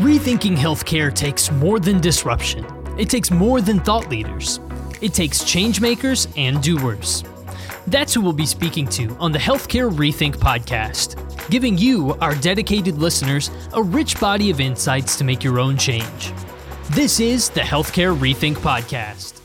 Rethinking healthcare takes more than disruption. It takes more than thought leaders. It takes changemakers and doers. That's who we'll be speaking to on the Healthcare Rethink podcast, giving you, our dedicated listeners, a rich body of insights to make your own change. This is the Healthcare Rethink podcast.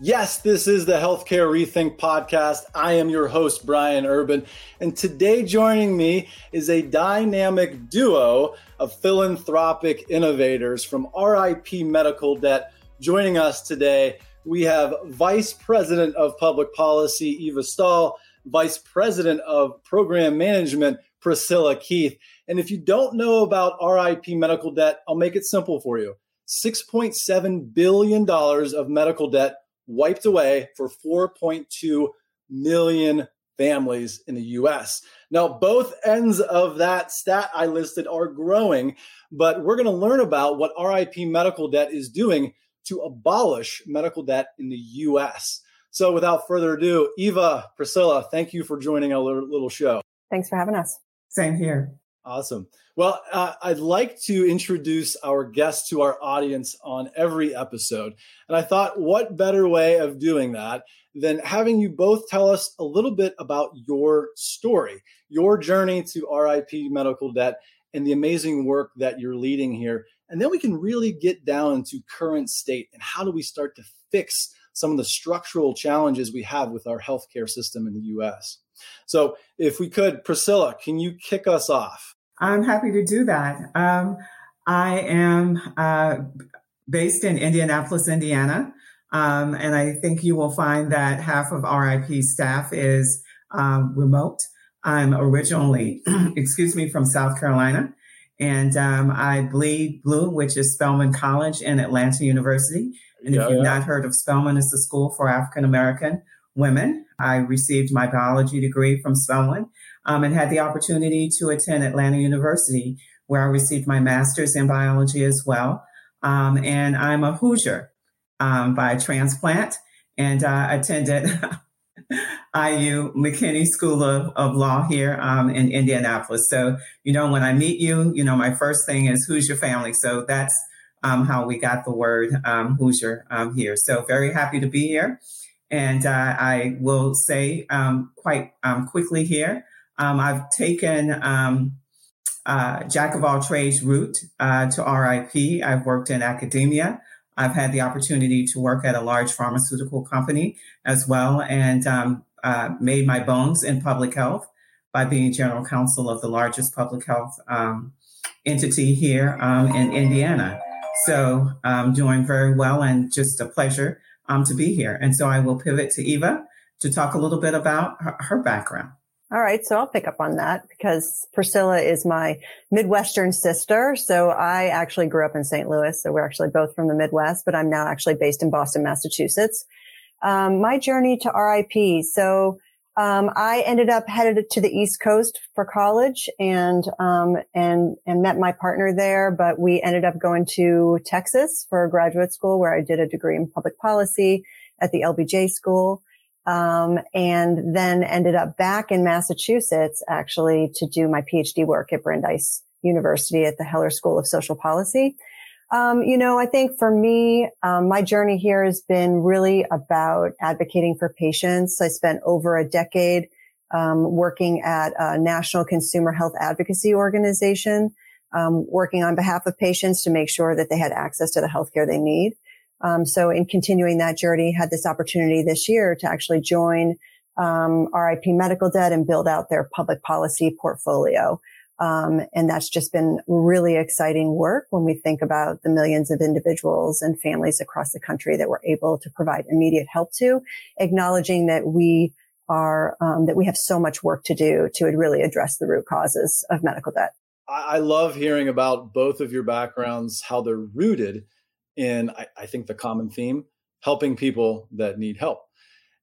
Yes, this is the Healthcare Rethink podcast. I am your host, Brian Urban. And today, joining me is a dynamic duo of philanthropic innovators from RIP Medical Debt. Joining us today, we have Vice President of Public Policy, Eva Stahl, Vice President of Program Management, Priscilla Keith. And if you don't know about RIP Medical Debt, I'll make it simple for you $6.7 billion of medical debt wiped away for 4.2 million families in the US. Now, both ends of that stat I listed are growing, but we're going to learn about what RIP medical debt is doing to abolish medical debt in the US. So, without further ado, Eva, Priscilla, thank you for joining our little show. Thanks for having us. Same here. Awesome. Well, uh, I'd like to introduce our guests to our audience on every episode. And I thought, what better way of doing that than having you both tell us a little bit about your story, your journey to RIP medical debt, and the amazing work that you're leading here. And then we can really get down to current state and how do we start to fix some of the structural challenges we have with our healthcare system in the US. So, if we could, Priscilla, can you kick us off? I'm happy to do that. Um, I am uh, based in Indianapolis, Indiana. Um, and I think you will find that half of RIP staff is um, remote. I'm originally, excuse me, from South Carolina. And um, I bleed blue, which is Spelman College in Atlanta University. And yeah, if you've yeah. not heard of Spelman, it's a school for African American women. I received my biology degree from Spelman um, and had the opportunity to attend Atlanta University, where I received my master's in biology as well. Um, and I'm a Hoosier um, by transplant, and uh, attended IU McKinney School of, of Law here um, in Indianapolis. So, you know, when I meet you, you know, my first thing is who's your family? So that's um, how we got the word um, Hoosier um, here. So very happy to be here. And uh, I will say um, quite um, quickly here um, I've taken um, uh, Jack of all trades route uh, to RIP. I've worked in academia. I've had the opportunity to work at a large pharmaceutical company as well and um, uh, made my bones in public health by being general counsel of the largest public health um, entity here um, in Indiana. So I'm doing very well and just a pleasure um, to be here. And so I will pivot to Eva to talk a little bit about her, her background. All right. So I'll pick up on that because Priscilla is my Midwestern sister. So I actually grew up in St. Louis. So we're actually both from the Midwest, but I'm now actually based in Boston, Massachusetts. Um, my journey to RIP. So, um, I ended up headed to the East Coast for college and, um, and, and met my partner there, but we ended up going to Texas for graduate school where I did a degree in public policy at the LBJ school um, and then ended up back in Massachusetts actually to do my PhD work at Brandeis University at the Heller School of Social Policy. Um, you know, I think for me, um, my journey here has been really about advocating for patients. I spent over a decade um, working at a national consumer health advocacy organization, um, working on behalf of patients to make sure that they had access to the healthcare they need. Um, so in continuing that journey, had this opportunity this year to actually join um, RIP Medical Debt and build out their public policy portfolio. Um, and that's just been really exciting work when we think about the millions of individuals and families across the country that we're able to provide immediate help to, acknowledging that we are um, that we have so much work to do to really address the root causes of medical debt. I love hearing about both of your backgrounds, how they're rooted in I, I think the common theme helping people that need help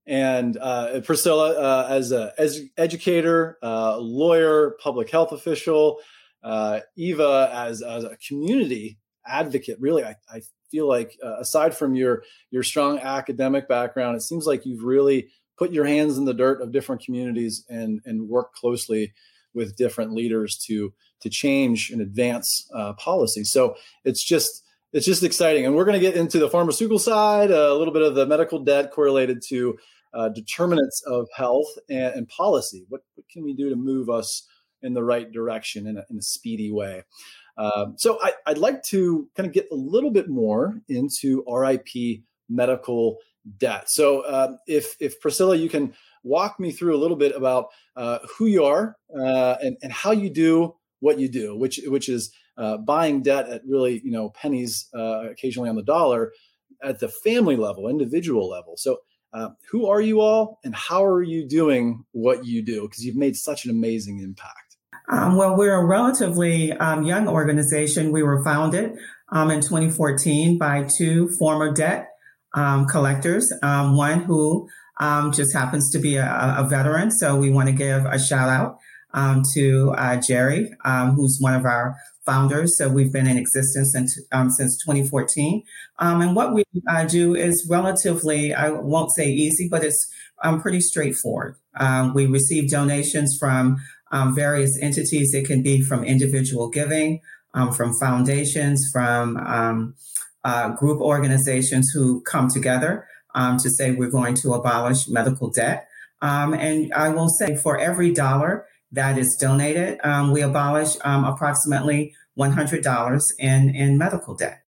and uh, Priscilla, uh, as an as educator, uh, lawyer, public health official, uh, Eva as, as, a community advocate, really, I, I feel like uh, aside from your your strong academic background, it seems like you've really put your hands in the dirt of different communities and and work closely with different leaders to to change and advance uh, policy. So it's just it's just exciting, and we're going to get into the pharmaceutical side, a little bit of the medical debt correlated to uh, determinants of health and, and policy. What, what, can we do to move us in the right direction in a, in a speedy way? Um, so I, would like to kind of get a little bit more into RIP medical debt. So uh, if if Priscilla, you can walk me through a little bit about uh, who you are uh, and, and how you do what you do, which which is uh, buying debt at really you know pennies, uh, occasionally on the dollar, at the family level, individual level. So uh, who are you all, and how are you doing what you do? Because you've made such an amazing impact. Um, well, we're a relatively um, young organization. We were founded um, in 2014 by two former debt um, collectors, um, one who um, just happens to be a, a, veteran. So we want to give a shout out to uh, Jerry, who's one of our founders. So we've been in existence since, um, since 2014. Um, and what we uh, do is relatively, I won't say easy, but it's um, pretty straightforward. Um, we receive donations from um, various entities. It can be from individual giving, um, from foundations, from uh, group organizations who come together to say we're going to abolish medical debt. and I will say for every dollar that is donated. Um, we abolish um, approximately $100 in, in medical debt.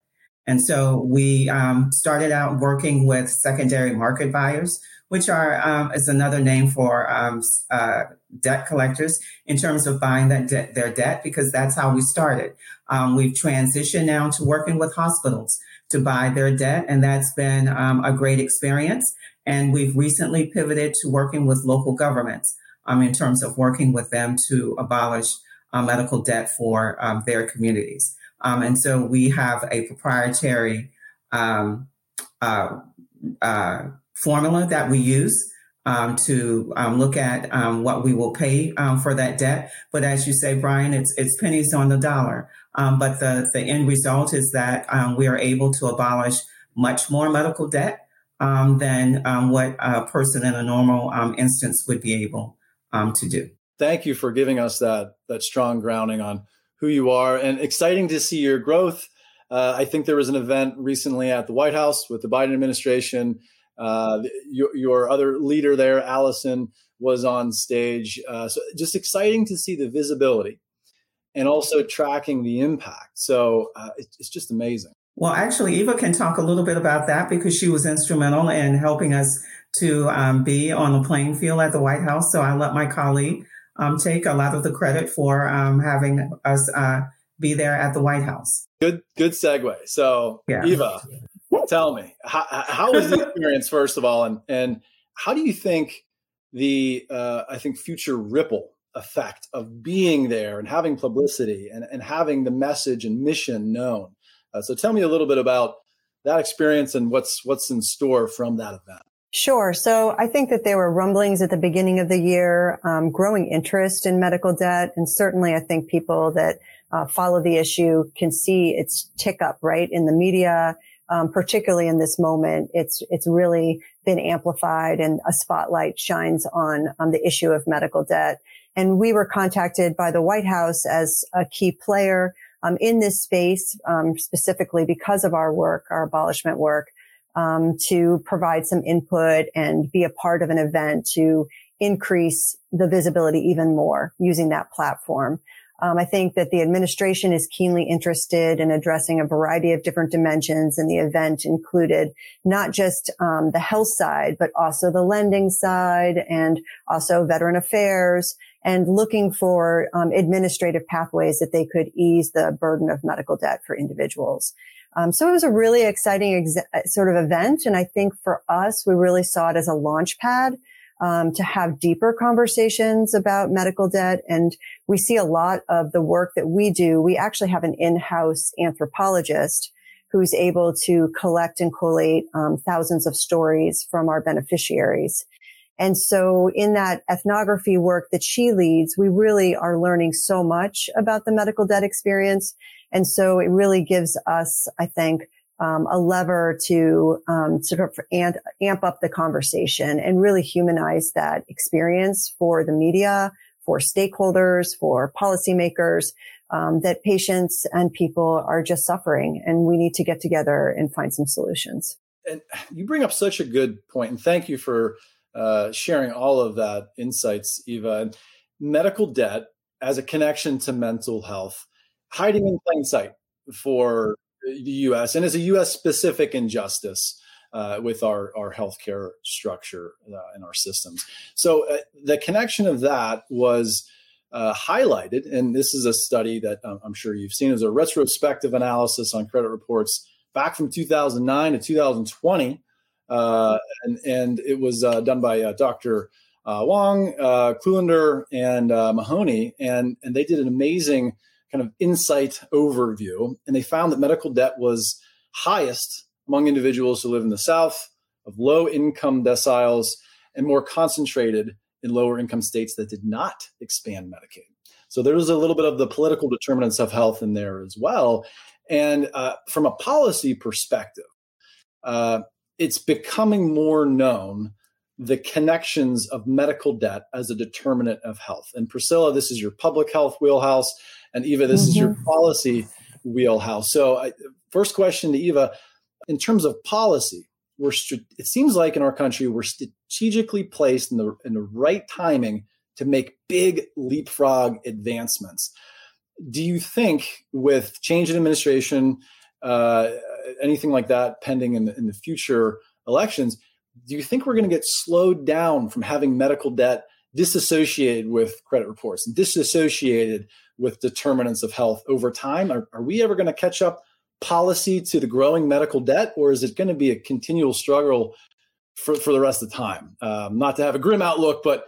And so we um, started out working with secondary market buyers, which are um, is another name for um, uh, debt collectors in terms of buying that de- their debt, because that's how we started. Um, we've transitioned now to working with hospitals to buy their debt, and that's been a great experience. And we've recently pivoted to working with local governments um, in terms of working with them to abolish uh, medical debt for um, their communities. Um, and so we have a proprietary um, uh, uh, formula that we use um, to um, look at what we will pay for that debt. But as you say, Brian, it's it's pennies on the dollar. but the the end result is that we are able to abolish much more medical debt um, than um, what a person in a normal um, instance would be able um, to do. Thank you for giving us that that strong grounding on who you are, and exciting to see your growth. Uh, I think there was an event recently at the White House with the Biden administration. Uh, your, your, other leader there, Allison, was on stage. Uh, so just exciting to see the visibility and also tracking the impact. So uh, it's just amazing. Well, actually, Eva can talk a little bit about that because she was instrumental in helping us to um, be on the playing field at the White House. So I let my colleague um, take a lot of the credit for um, having us uh, be there at the White House. Good, good segue. So, yeah. Eva, tell me how, how was the experience first of all, and and how do you think the uh, I think future ripple effect of being there and having publicity and, and having the message and mission known? Uh, so, tell me a little bit about that experience and what's what's in store from that event. Sure. So I think that there were rumblings at the beginning of the year, um, growing interest in medical debt. And certainly I think people that uh, follow the issue can see its tick up, right, in the media, um, particularly in this moment. It's, it's really been amplified and a spotlight shines on, on the issue of medical debt. And we were contacted by the White House as a key player um, in this space, um, specifically because of our work, our abolishment work um, to provide some input and be a part of an event to increase the visibility even more using that platform. Um, I think that the administration is keenly interested in addressing a variety of different dimensions, and the event included not just um, the health side, but also the lending side, and also veteran affairs, and looking for um, administrative pathways that they could ease the burden of medical debt for individuals. Um, so it was a really exciting ex- uh, sort of event. And I think for us, we really saw it as a launch pad um, to have deeper conversations about medical debt. And we see a lot of the work that we do. We actually have an in-house anthropologist who's able to collect and collate um, thousands of stories from our beneficiaries. And so in that ethnography work that she leads, we really are learning so much about the medical debt experience and so it really gives us, I think, um, a lever to um, sort of amp, amp up the conversation and really humanize that experience for the media, for stakeholders, for policymakers, um, that patients and people are just suffering and we need to get together and find some solutions. And you bring up such a good point, and thank you for uh, sharing all of that insights, Eva. Medical debt as a connection to mental health, hiding in plain sight for the U.S. and as a U.S. specific injustice uh, with our our healthcare structure uh, and our systems. So uh, the connection of that was. Uh, highlighted, and this is a study that um, I'm sure you've seen, is a retrospective analysis on credit reports back from 2009 to 2020, uh, and, and it was uh, done by Dr. Wong, uh, Kluender, and Mahoney, and and they did an amazing kind of insight overview, and they found that medical debt was highest among individuals who live in the South, of low income deciles, and more concentrated in lower income states that did not expand Medicaid. So there was a little bit of the political determinants of health in there as well. And uh, from a policy perspective, uh, it's becoming more known the connections of medical debt as a determinant of health. And Priscilla, this is your public health wheelhouse, and Eva, this mm-hmm. is your mm-hmm. policy wheelhouse. So, I, first question to Eva: in terms of policy, we're it seems like in our country we're strategically placed in the in the right timing to make big leapfrog advancements. Do you think, with change in administration, uh, anything like that pending in the, in the future elections, do you think we're going to get slowed down from having medical debt disassociated with credit reports and disassociated with determinants of health over time? Are, are we ever going to catch up policy to the growing medical debt, or is it going to be a continual struggle for, for the rest of the time? Um, not to have a grim outlook, but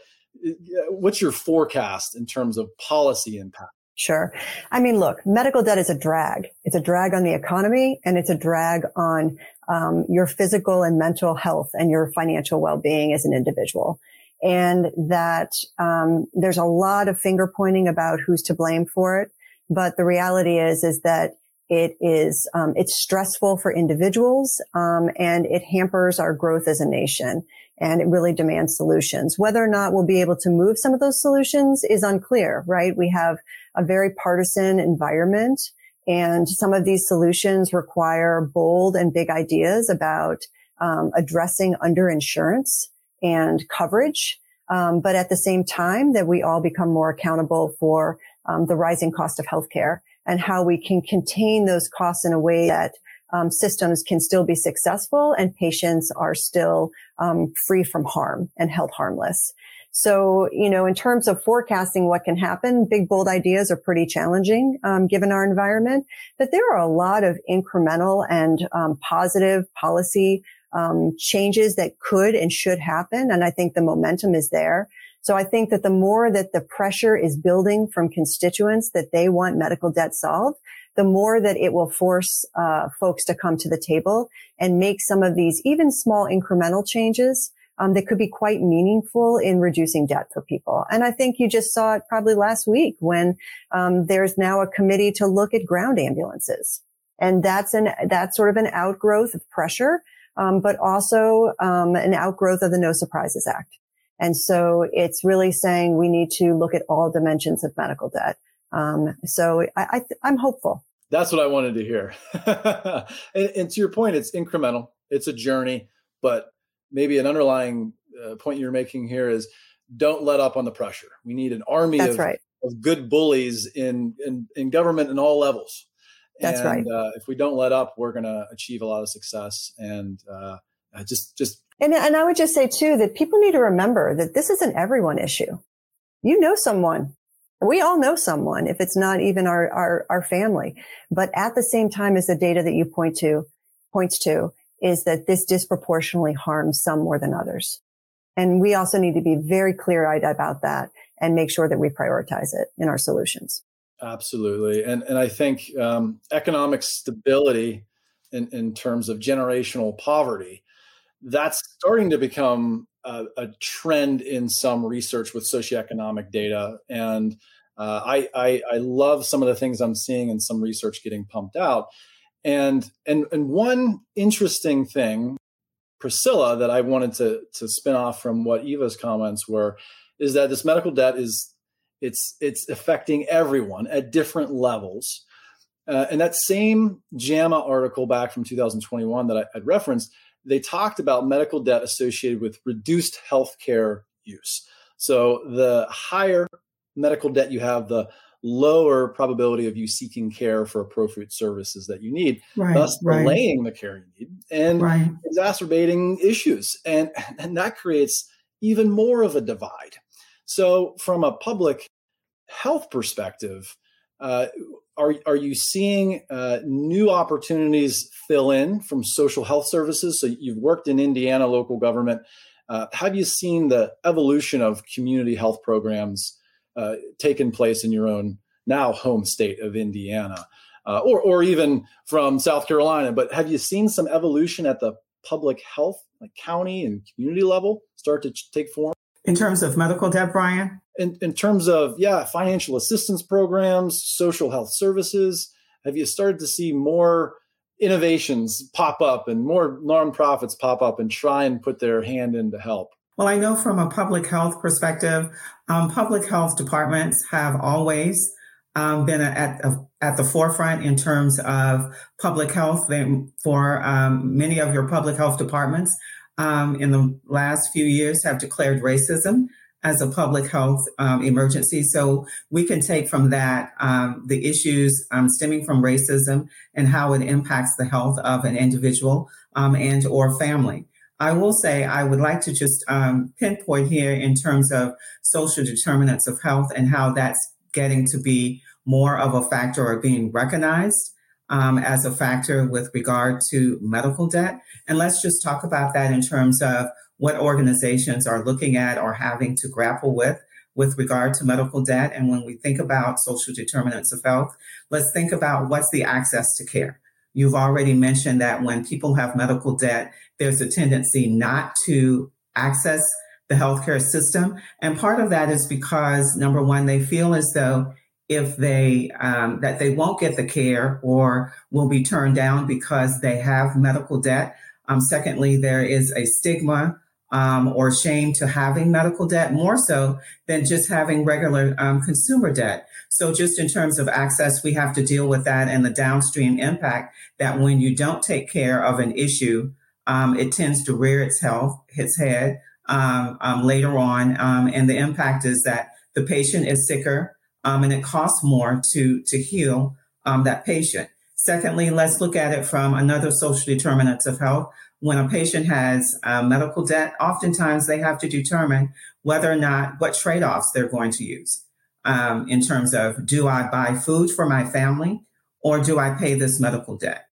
uh, what's your forecast in terms of policy impact? Sure. I mean, look, medical debt is a drag. It's a drag on the economy and it's a drag on um, your physical and mental health and your financial well-being as an individual. And that um, there's a lot of finger pointing about who's to blame for it. But the reality is, is that it is um, it's stressful for individuals um, and it hampers our growth as a nation and it really demands solutions whether or not we'll be able to move some of those solutions is unclear right we have a very partisan environment and some of these solutions require bold and big ideas about um, addressing underinsurance and coverage um, but at the same time that we all become more accountable for um, the rising cost of healthcare and how we can contain those costs in a way that um, systems can still be successful and patients are still um, free from harm and held harmless. So, you know, in terms of forecasting what can happen, big, bold ideas are pretty challenging, um, given our environment. But there are a lot of incremental and um, positive policy um, changes that could and should happen. And I think the momentum is there. So I think that the more that the pressure is building from constituents that they want medical debt solved, the more that it will force uh, folks to come to the table and make some of these even small incremental changes um, that could be quite meaningful in reducing debt for people. And I think you just saw it probably last week when um, there's now a committee to look at ground ambulances, and that's an that's sort of an outgrowth of pressure, um, but also um, an outgrowth of the No Surprises Act. And so it's really saying we need to look at all dimensions of medical debt. Um, so I, I, am hopeful. That's what I wanted to hear. and, and, to your point, it's incremental. It's a journey, but maybe an underlying uh, point you're making here is don't let up on the pressure. We need an army of, right. of, good bullies in, in, in government in all levels. That's and, right. Uh, if we don't let up, we're going to achieve a lot of success. And uh, just just and, and I would just say too that people need to remember that this is an everyone issue. You know someone. We all know someone if it's not even our, our, our family. But at the same time as the data that you point to points to is that this disproportionately harms some more than others. And we also need to be very clear eyed about that and make sure that we prioritize it in our solutions. Absolutely. And, and I think um, economic stability in, in terms of generational poverty that's starting to become a, a, trend in some research with socioeconomic data. And uh, I, I, I love some of the things I'm seeing in some research getting pumped out. And and and one interesting thing, Priscilla, that I wanted to to spin off from what Eva's comments were, is that this medical debt is It's it's affecting everyone at different levels. Uh, and that same JAMA article back from 2021 that I, I'd referenced, they talked about medical debt associated with reduced healthcare use. So the higher medical debt you have, the lower probability of you seeking care for appropriate services that you need, right, thus right. delaying the care you need and right. exacerbating issues. And, and that creates even more of a divide. So, from a public health perspective, uh, are, are you seeing uh, new opportunities fill in from social health services? So, you've worked in Indiana local government. Uh, have you seen the evolution of community health programs uh, taken place in your own now home state of Indiana, uh, or or even from South Carolina? But have you seen some evolution at the public health, like county and community level, start to take form? In terms of medical debt, Brian? In, in terms of, yeah, financial assistance programs, social health services, have you started to see more innovations pop up and more nonprofits pop up and try and put their hand in to help? Well, I know from a public health perspective, um, public health departments have always um, been at at the forefront in terms of public health. They, for um, many of your public health departments, um, in the last few years, have declared racism as a public health um, emergency. So we can take from that um, the issues stemming from racism and how it impacts the health of an individual and or family. I will say I would like to just um, pinpoint here in terms of social determinants of health and how that's getting to be more of a factor or being recognized um, as a factor with regard to medical debt. And let's just talk about that in terms of what organizations are looking at or having to grapple with with regard to medical debt. And when we think about social determinants of health, let's think about what's the access to care. You've already mentioned that when people have medical debt, there's a tendency not to access the healthcare system. And part of that is because, number one, they feel as though if they um, that they won't get the care or will be turned down because they have medical debt. Um, secondly, there is a stigma um, or shame to having medical debt more so than just having regular um, consumer debt. So, just in terms of access, we have to deal with that and the downstream impact that when you don't take care of an issue, um, it tends to rear its health, its head um, later on, and the impact is that the patient is sicker um, and it costs more to to heal um, that patient. Secondly, let's look at it from another social determinants of health. When a patient has uh, medical debt, oftentimes they have to determine whether or not what trade offs they're going to use um, in terms of do I buy food for my family or do I pay this medical debt?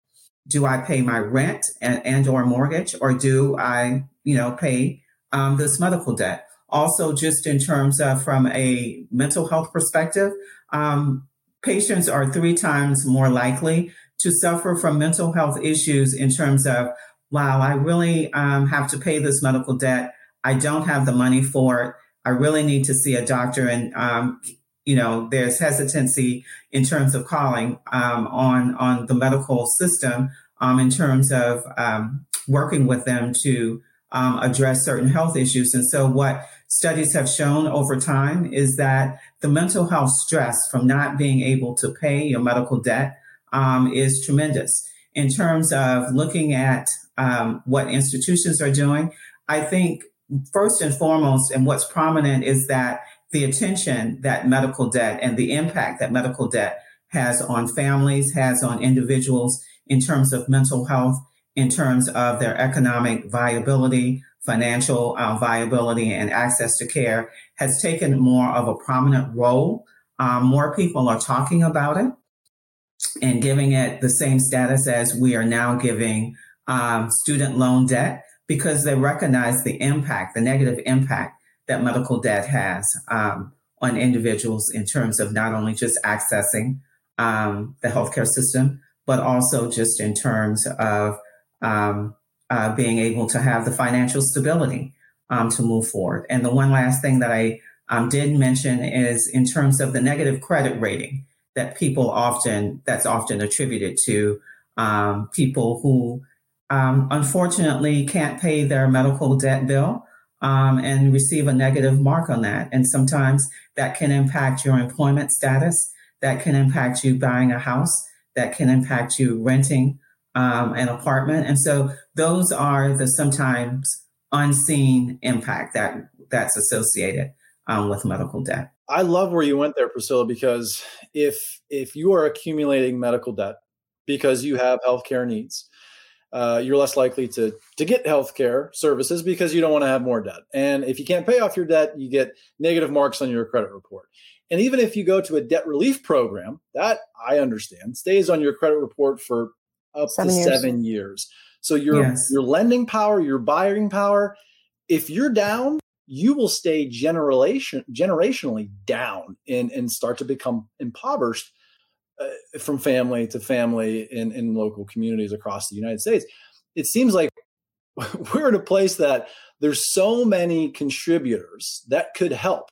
Do I pay my rent and, and or mortgage or do I, you know, pay um, this medical debt? Also, just in terms of from a mental health perspective, um, patients are three times more likely to suffer from mental health issues in terms of, wow, I really um, have to pay this medical debt. I don't have the money for it. I really need to see a doctor. And, um, you know, there's hesitancy in terms of calling um, on, on the medical system um, in terms of um, working with them to um, address certain health issues. And so, what studies have shown over time is that the mental health stress from not being able to pay your medical debt um, is tremendous. In terms of looking at um, what institutions are doing, I think first and foremost, and what's prominent is that the attention that medical debt and the impact that medical debt has on families, has on individuals in terms of mental health in terms of their economic viability, financial uh, viability, and access to care has taken more of a prominent role. Um, more people are talking about it and giving it the same status as we are now giving um, student loan debt because they recognize the impact, the negative impact that medical debt has um, on individuals in terms of not only just accessing um, the healthcare system, but also just in terms of um, uh, being able to have the financial stability um, to move forward. And the one last thing that I um, did mention is in terms of the negative credit rating that people often that's often attributed to um, people who unfortunately can't pay their medical debt bill um, and receive a negative mark on that. And sometimes that can impact your employment status, that can impact you buying a house, that can impact you renting um, an apartment. And so those are the sometimes unseen impact that that's associated um, with medical debt. I love where you went there, Priscilla, because if if you are accumulating medical debt because you have healthcare needs, uh, you're less likely to to get healthcare services because you don't want to have more debt. And if you can't pay off your debt, you get negative marks on your credit report. And even if you go to a debt relief program, that I understand stays on your credit report for up seven to years. seven years. So your yes. your lending power, your buying power, if you're down, you will stay generation generationally down and and start to become impoverished uh, from family to family in in local communities across the United States. It seems like we're in a place that there's so many contributors that could help,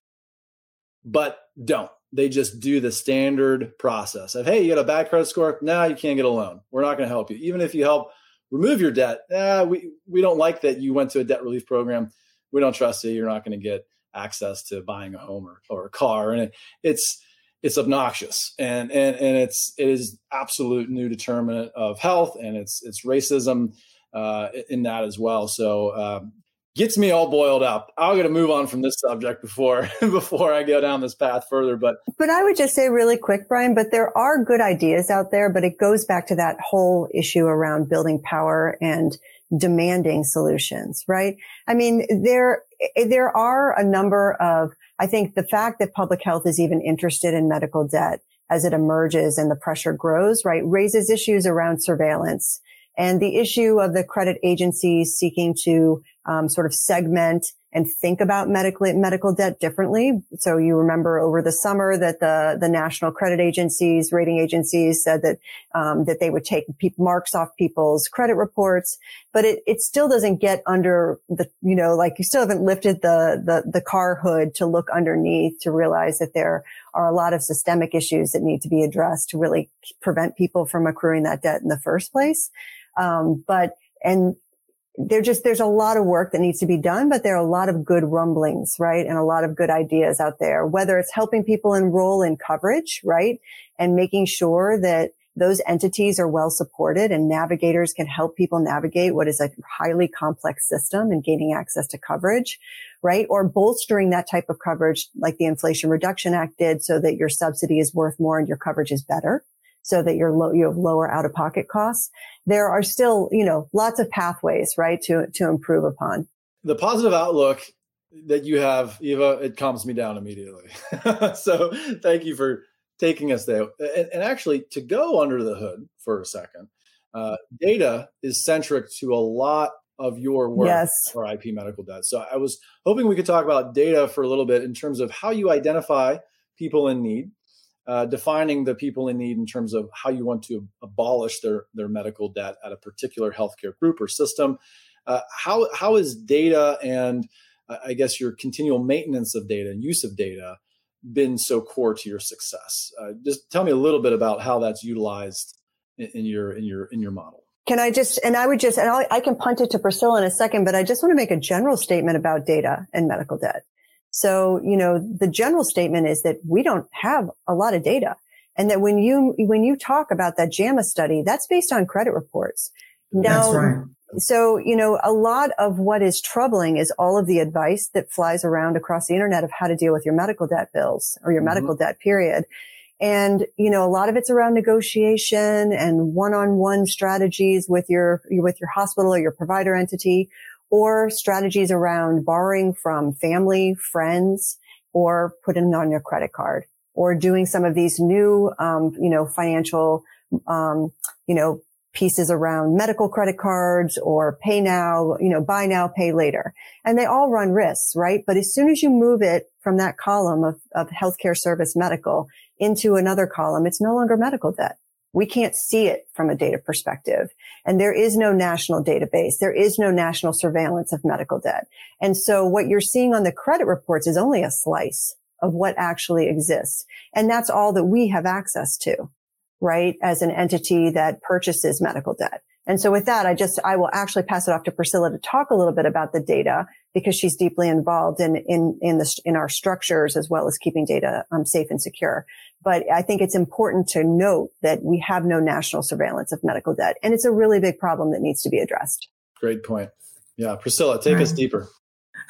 but don't. They just do the standard process of, hey, you got a bad credit score. Now you can't get a loan. We're not going to help you. Even if you help remove your debt, eh, we, we don't like that you went to a debt relief program we don't trust you. You're not going to get access to buying a home or, or a car. And it, it's, it's obnoxious and, and, and it's, it is absolute new determinant of health and it's, it's racism uh, in that as well. So, um, gets me all boiled up. I'm going to move on from this subject before before I go down this path further. But but I would just say really quick, Brian. But there are good ideas out there. But it goes back to that whole issue around building power and demanding solutions, right? I mean, there, there are a number of, I think the fact that public health is even interested in medical debt as it emerges and the pressure grows, right, raises issues around surveillance. And the issue of the credit agencies seeking to um, sort of segment and think about medical medical debt differently. So you remember over the summer that the the national credit agencies, rating agencies, said that um, that they would take pe- marks off people's credit reports, but it it still doesn't get under the you know like you still haven't lifted the the the car hood to look underneath to realize that there are a lot of systemic issues that need to be addressed to really prevent people from accruing that debt in the first place. Um, but and there just there's a lot of work that needs to be done but there are a lot of good rumblings right? And a lot of good ideas out there whether it's helping people enroll in coverage right? And making sure that those entities are well supported and navigators can help people navigate what is a highly complex system and gaining access to coverage, right? Or bolstering that type of coverage like the Inflation Reduction Act did so that your subsidy is worth more and your coverage is better so that you're low, you have lower out of pocket costs. There are still, you know, lots of pathways, right, to, to improve upon. The positive outlook that you have, Eva, it calms me down immediately. so thank you for taking us there. And, and, actually, to go under the hood for a second, uh, data is centric to a lot of your work yes. for RIP medical debt. So I was hoping we could talk about data for a little bit in terms of how you identify people in need uh, defining the people in need in terms of how you want to abolish their their medical debt at a particular healthcare group or system. Uh, how how is data and uh, I guess your continual maintenance of data and use of data been so core to your success? Uh, just tell me a little bit about how that's utilized in, in your in your in your model. Can I just, and I would just, and I'll, I can punt it to Priscilla in a second, but I just want to make a general statement about data and medical debt. So, you know, the general statement is that we don't have a lot of data. And that when you, when you talk about that JAMA study, that's based on credit reports. Now, right. so, you know, a lot of what is troubling is all of the advice that flies around across the internet of how to deal with your medical debt bills or your mm-hmm. medical debt period. And, you know, a lot of it's around negotiation and one-on-one strategies with your, with your hospital or your provider entity or strategies around borrowing from family, friends, or putting on your credit card or doing some of these new, um, you know, financial, um, you know, pieces around medical credit cards or pay now, you know, buy now, pay later. And they all run risks, right? But as soon as you move it from that column of, of healthcare service medical into another column, it's no longer medical debt. We can't see it from a data perspective. And there is no national database. There is no national surveillance of medical debt. And so what you're seeing on the credit reports is only a slice of what actually exists. And that's all that we have access to, right? As an entity that purchases medical debt. And so with that, I just, I will actually pass it off to Priscilla to talk a little bit about the data because she's deeply involved in, in, in the, in our structures as well as keeping data um, safe and secure. But I think it's important to note that we have no national surveillance of medical debt. And it's a really big problem that needs to be addressed. Great point. Yeah. Priscilla, take right. us deeper.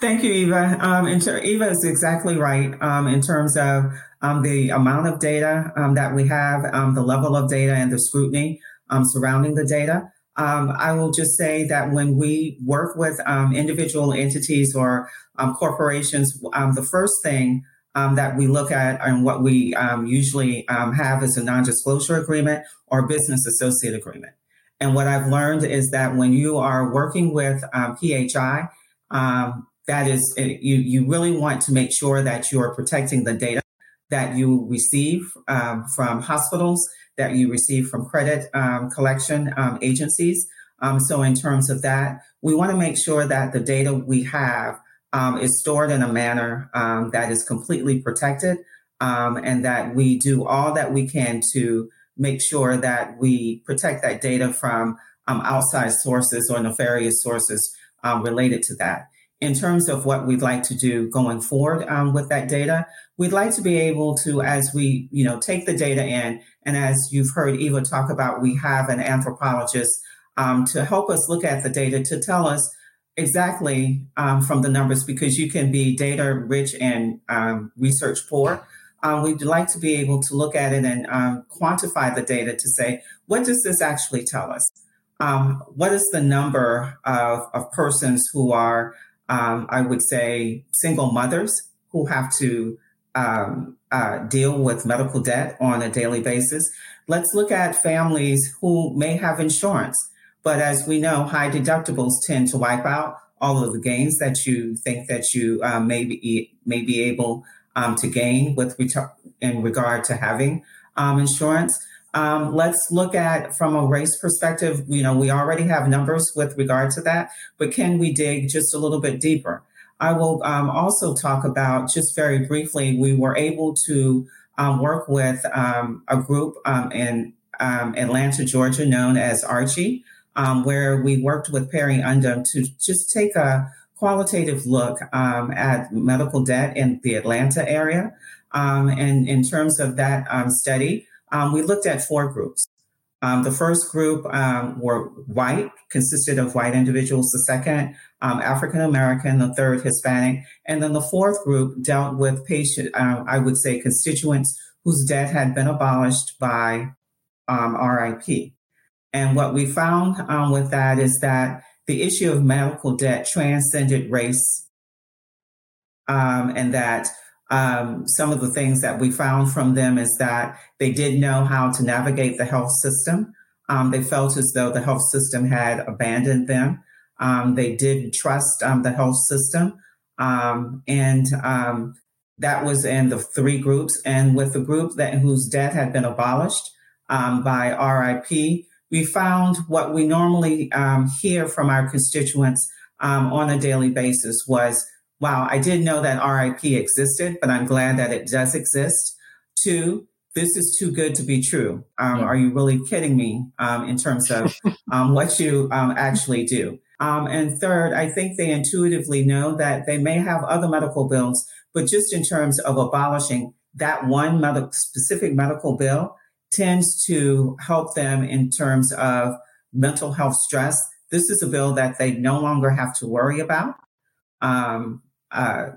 Thank you, Eva. Um, ter- Eva is exactly right um, in terms of um, the amount of data um, that we have, um, the level of data, and the scrutiny um, surrounding the data. I will just say that when we work with individual entities or corporations, the first thing that we look at and what we usually have is a non disclosure agreement or business associate agreement. And what I've learned is that when you are working with PHI, um, that is, uh, you, you really want to make sure that you are protecting the data that you receive um, from hospitals, that you receive from credit um, collection um, agencies. Um, so, in terms of that, we want to make sure that the data we have um, is stored in a manner um, that is completely protected and that we do all that we can to make sure that we protect that data from outside sources or nefarious sources related to that. In terms of what we'd like to do going forward um, with that data, we'd like to be able to, as we, you know, take the data in, and as you've heard Eva talk about, we have an anthropologist um, to help us look at the data to tell us exactly um, from the numbers, because you can be data rich and um, research poor. Um, we'd like to be able to look at it and um, quantify the data to say, what does this actually tell us? um, what is the number of, of persons who are, I would say, single mothers who have to um, uh, deal with medical debt on a daily basis? Let's look at families who may have insurance, but as we know, high deductibles tend to wipe out all of the gains that you think that you uh, may be may be able um, to gain with retar- in regard to having um, insurance. Um, let's look at from a race perspective. You know, we already have numbers with regard to that, but can we dig just a little bit deeper? I will um, also talk about just very briefly. We were able to um, work with um, a group um, in um, Atlanta, Georgia, known as ARCHI, where we worked with Perry Undem to just take a qualitative look at medical debt in the Atlanta area. and in terms of that study, um, we looked at four groups. Um, the first group um, were white, consisted of white individuals. The second, um, African American. The third, Hispanic. And then the fourth group dealt with patient, uh, I would say, constituents whose debt had been abolished by um, RIP. And what we found um, with that is that the issue of medical debt transcended race, and that um, some of the things that we found from them is that they did know how to navigate the health system. Um, they felt as though the health system had abandoned them. Um, they didn't trust um, the health system. Um, and um, that was in the three groups. And with the group that whose debt had been abolished by RIP, we found what we normally hear from our constituents on a daily basis was wow, I didn't know that RIP existed, but I'm glad that it does exist. Two, this is too good to be true. Um, yeah. Are you really kidding me um, in terms of um, what you um, actually do? Um, and third, I think they intuitively know that they may have other medical bills, but just in terms of abolishing that one med- specific medical bill tends to help them in terms of mental health stress. This is a bill that they no longer have to worry about. Um, uh,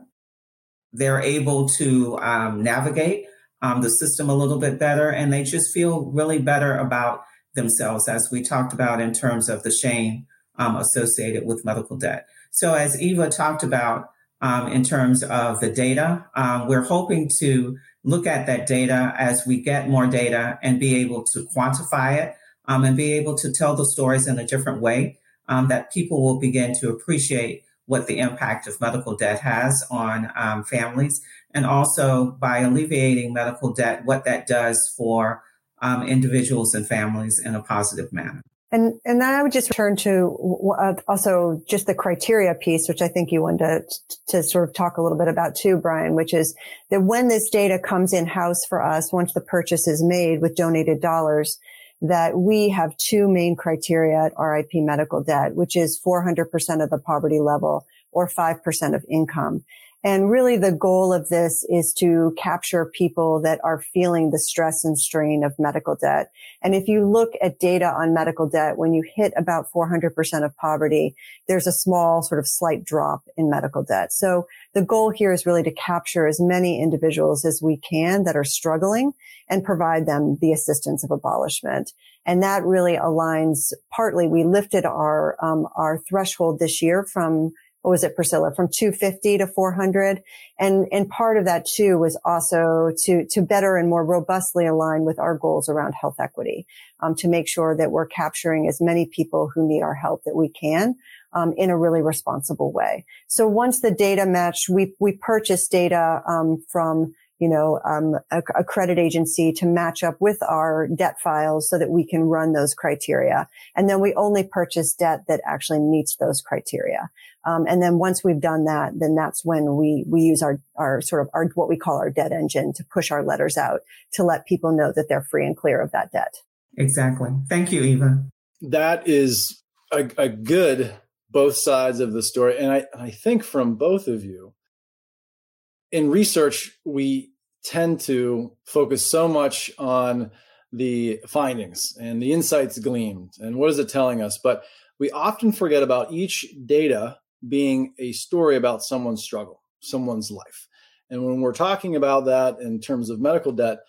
they're able to um, navigate um, the system a little bit better and they just feel really better about themselves, as we talked about in terms of the shame um, associated with medical debt. So, as Eva talked about um, in terms of the data, um, we're hoping to look at that data as we get more data and be able to quantify it um, and be able to tell the stories in a different way that people will begin to appreciate what the impact of medical debt has on um, families, and also by alleviating medical debt, what that does for um, individuals and families in a positive manner. And and then I would just turn to uh, also just the criteria piece, which I think you wanted to, to sort of talk a little bit about too, Brian, which is that when this data comes in house for us, once the purchase is made with donated dollars, that we have two main criteria at RIP medical debt, which is 400% of the poverty level or 5% of income. And really the goal of this is to capture people that are feeling the stress and strain of medical debt. And if you look at data on medical debt, when you hit about 400% of poverty, there's a small sort of slight drop in medical debt. So the goal here is really to capture as many individuals as we can that are struggling and provide them the assistance of abolishment. And that really aligns partly, we lifted our, um, our threshold this year from what was it, Priscilla, from 250 to 400. And, and part of that too was also to, to better and more robustly align with our goals around health equity, um, to make sure that we're capturing as many people who need our help that we can. Um, in a really responsible way. So once the data matched, we we purchased data um, from you know, um, a, a, credit agency to match up with our debt files so that we can run those criteria. And then we only purchase debt that actually meets those criteria. Um, and then once we've done that, then that's when we, we use our, our sort of our, what we call our debt engine to push our letters out to let people know that they're free and clear of that debt. Exactly. Thank you, Eva. That is a, a good both sides of the story. And I, I think from both of you, in research, we tend to focus so much on the findings and the insights gleaned and what is it telling us but we often forget about each data being a story about someone's struggle someone's life. And when we're talking about that in terms of medical debt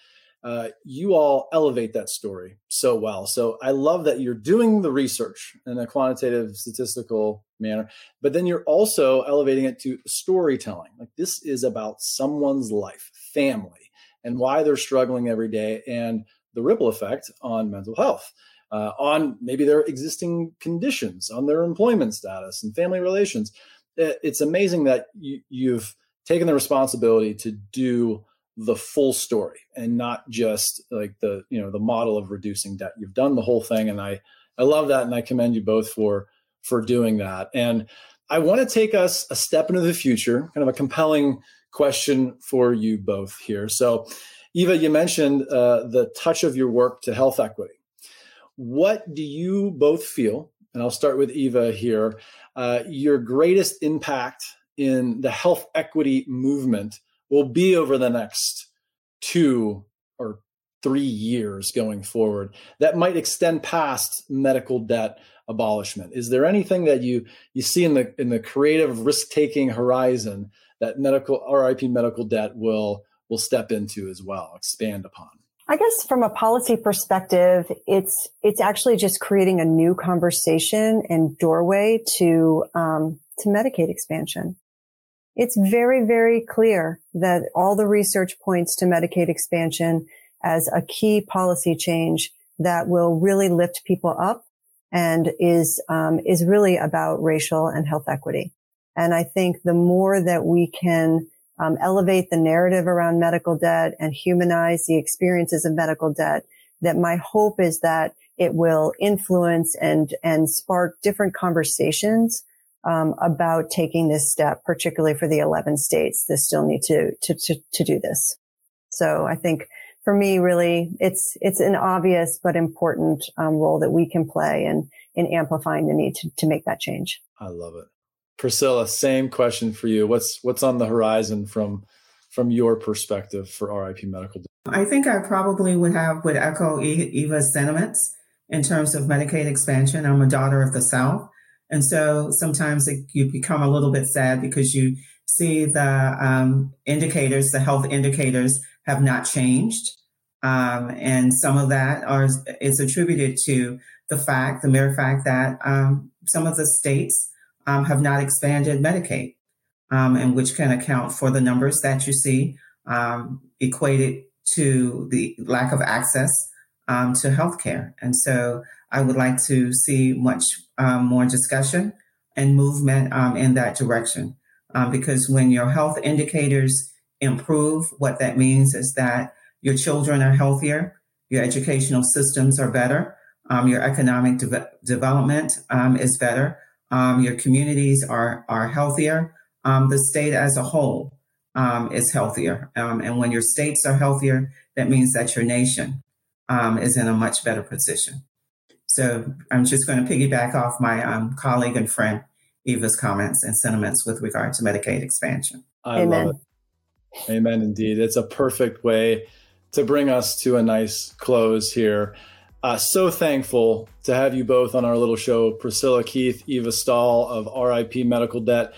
uh, you all elevate that story so well. So I love that you're doing the research in a quantitative statistical manner, but then you're also elevating it to storytelling. Like this is about someone's life, family, and why they're struggling every day and the ripple effect on mental health. Uh, on maybe their existing conditions, on their employment status and family relations. It's amazing that you, you've taken the responsibility to do the full story and not just like the you know the model of reducing debt. You've done the whole thing and i i love that and i commend you both for for doing that. And i want to take us a step into the future kind of a compelling question for you both here. So eva you mentioned uh, the touch of your work to health equity. What do you both feel and i'll start with eva here uh, your greatest impact in the health equity movement will be over the next two or three years going forward that might extend past medical debt abolishment is there anything that you you see in the in the creative risk taking horizon that medical rip medical debt will will step into as well expand upon I guess from a policy perspective, it's it's actually just creating a new conversation and doorway to um, to Medicaid expansion. It's very, very clear that all the research points to Medicaid expansion as a key policy change that will really lift people up and is um, is really about racial and health equity. And I think the more that we can um, elevate the narrative around medical debt and humanize the experiences of medical debt, that my hope is that it will influence and and spark different conversations um, about taking this step, particularly for the 11 states that still need to, to, to, to do this. So I think for me, really, it's, it's an obvious but important um, role that we can play in, in amplifying the need to, to make that change. I love it. Priscilla, same question for you. What's, what's on the horizon from, from your perspective for RIP Medical? I think I probably would have, would echo Eva's sentiments in terms of Medicaid expansion. I'm a daughter of the South. And so sometimes it, you become a little bit sad because you see the um, indicators, the health indicators have not changed. Um, and some of that are, is attributed to the fact, the mere fact that um, some of the states um, have not expanded Medicaid, um, and which can account for the numbers that you see um, equated to the lack of access to healthcare. And so I would like to see much um, more discussion and movement um, in that direction. Um, because when your health indicators improve, what that means is that your children are healthier, your educational systems are better, um, your economic de- development um, is better, um, your communities are, are healthier, the state as a whole is healthier. and when your states are healthier, that means that your nation is in a much better position. So I'm just going to piggyback off my um, colleague and friend Eva's comments and sentiments with regard to Medicaid expansion. I Amen. love it. Amen, indeed. It's a perfect way to bring us to a nice close here. Uh, so thankful to have you both on our little show, Priscilla Keith, Eva Stahl of RIP Medical Debt.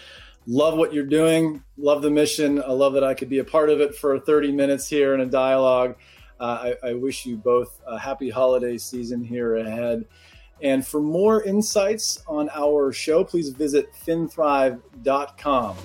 Love what you're doing. Love the mission. I love that I could be a part of it for 30 minutes here in a dialogue. Uh, I, I wish you both a happy holiday season here ahead. And for more insights on our show, please visit finthrive.com.